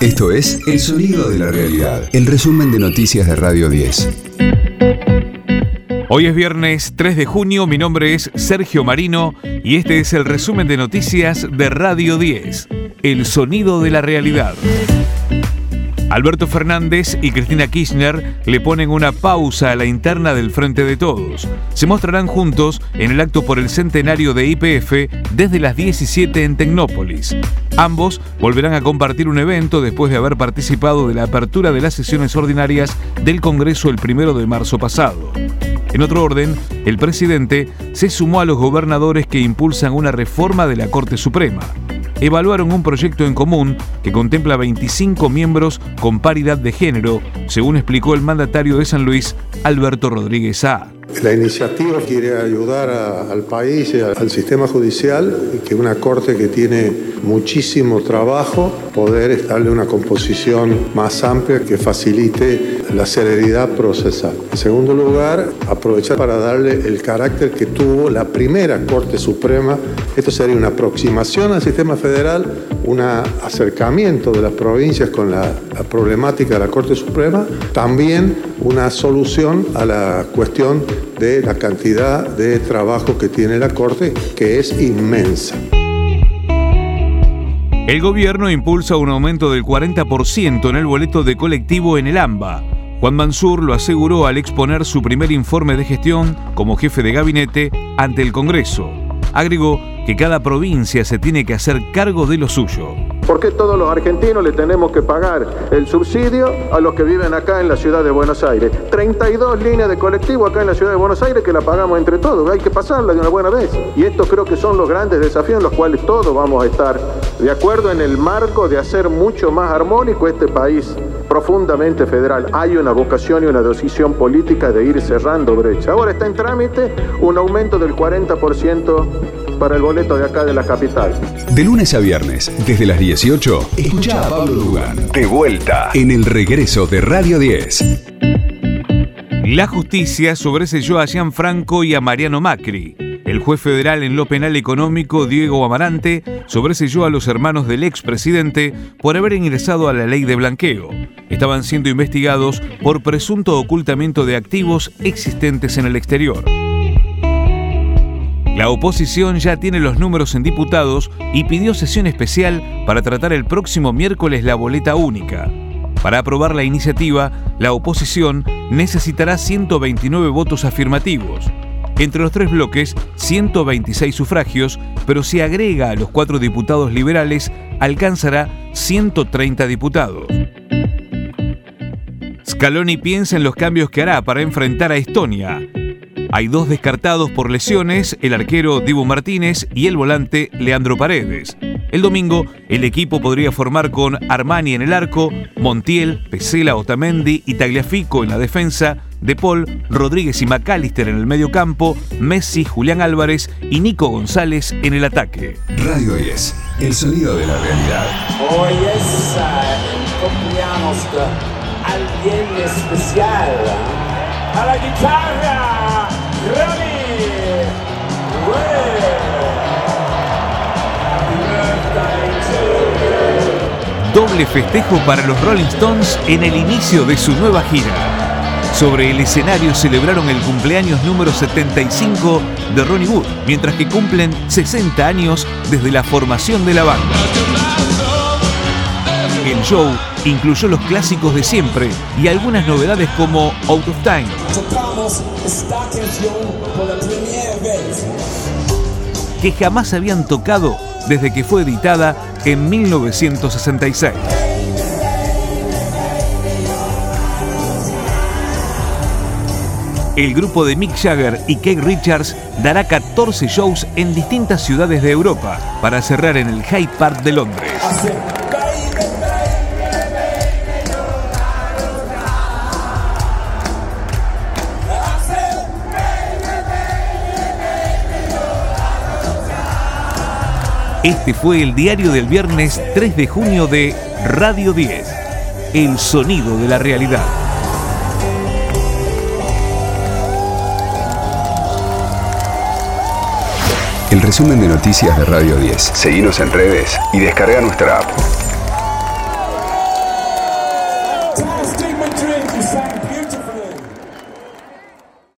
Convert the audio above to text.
Esto es El Sonido de la Realidad, el resumen de noticias de Radio 10. Hoy es viernes 3 de junio, mi nombre es Sergio Marino y este es el resumen de noticias de Radio 10, El Sonido de la Realidad. Alberto Fernández y Cristina Kirchner le ponen una pausa a la interna del Frente de Todos. Se mostrarán juntos en el acto por el centenario de IPF desde las 17 en Tecnópolis. Ambos volverán a compartir un evento después de haber participado de la apertura de las sesiones ordinarias del Congreso el primero de marzo pasado. En otro orden, el presidente se sumó a los gobernadores que impulsan una reforma de la Corte Suprema evaluaron un proyecto en común que contempla 25 miembros con paridad de género, según explicó el mandatario de San Luis, Alberto Rodríguez A. La iniciativa quiere ayudar al país y al sistema judicial, que una corte que tiene muchísimo trabajo, poder darle una composición más amplia que facilite la celeridad procesal. En segundo lugar, aprovechar para darle el carácter que tuvo la primera Corte Suprema. Esto sería una aproximación al sistema federal, un acercamiento de las provincias con la, la problemática de la Corte Suprema, también una solución a la cuestión de la cantidad de trabajo que tiene la Corte, que es inmensa. El gobierno impulsa un aumento del 40% en el boleto de colectivo en el AMBA. Juan Mansur lo aseguró al exponer su primer informe de gestión como jefe de gabinete ante el Congreso. Agregó que cada provincia se tiene que hacer cargo de lo suyo. ¿Por qué todos los argentinos le tenemos que pagar el subsidio a los que viven acá en la ciudad de Buenos Aires? 32 líneas de colectivo acá en la ciudad de Buenos Aires que la pagamos entre todos. Hay que pasarla de una buena vez. Y estos creo que son los grandes desafíos en los cuales todos vamos a estar de acuerdo en el marco de hacer mucho más armónico este país profundamente federal. Hay una vocación y una decisión política de ir cerrando brecha. Ahora está en trámite un aumento del 40% para el boleto de acá de la capital. De lunes a viernes, desde las 18, escucha a Pablo Dugan. De vuelta en el regreso de Radio 10. La justicia sobreselló a Gianfranco y a Mariano Macri. El juez federal en lo penal económico, Diego Amarante, sobreselló a los hermanos del expresidente por haber ingresado a la ley de blanqueo. Estaban siendo investigados por presunto ocultamiento de activos existentes en el exterior. La oposición ya tiene los números en diputados y pidió sesión especial para tratar el próximo miércoles la boleta única. Para aprobar la iniciativa, la oposición necesitará 129 votos afirmativos. Entre los tres bloques, 126 sufragios, pero si agrega a los cuatro diputados liberales, alcanzará 130 diputados. Scaloni piensa en los cambios que hará para enfrentar a Estonia. Hay dos descartados por lesiones, el arquero Dibu Martínez y el volante Leandro Paredes. El domingo, el equipo podría formar con Armani en el arco, Montiel, Pesela, Otamendi y Tagliafico en la defensa, De Paul, Rodríguez y McAllister en el medio campo, Messi, Julián Álvarez y Nico González en el ataque. Radio 10, el sonido de la realidad. Hoy es uh, cumpleaños de alguien especial. A la guitarra, Doble festejo para los Rolling Stones en el inicio de su nueva gira. Sobre el escenario celebraron el cumpleaños número 75 de Ronnie Wood, mientras que cumplen 60 años desde la formación de la banda. El show incluyó los clásicos de siempre y algunas novedades como Out of Time. Que jamás habían tocado desde que fue editada en 1966. El grupo de Mick Jagger y Keith Richards dará 14 shows en distintas ciudades de Europa para cerrar en el Hyde Park de Londres. Este fue el diario del viernes 3 de junio de Radio 10, el sonido de la realidad. El resumen de noticias de Radio 10. Seguimos en redes y descarga nuestra app.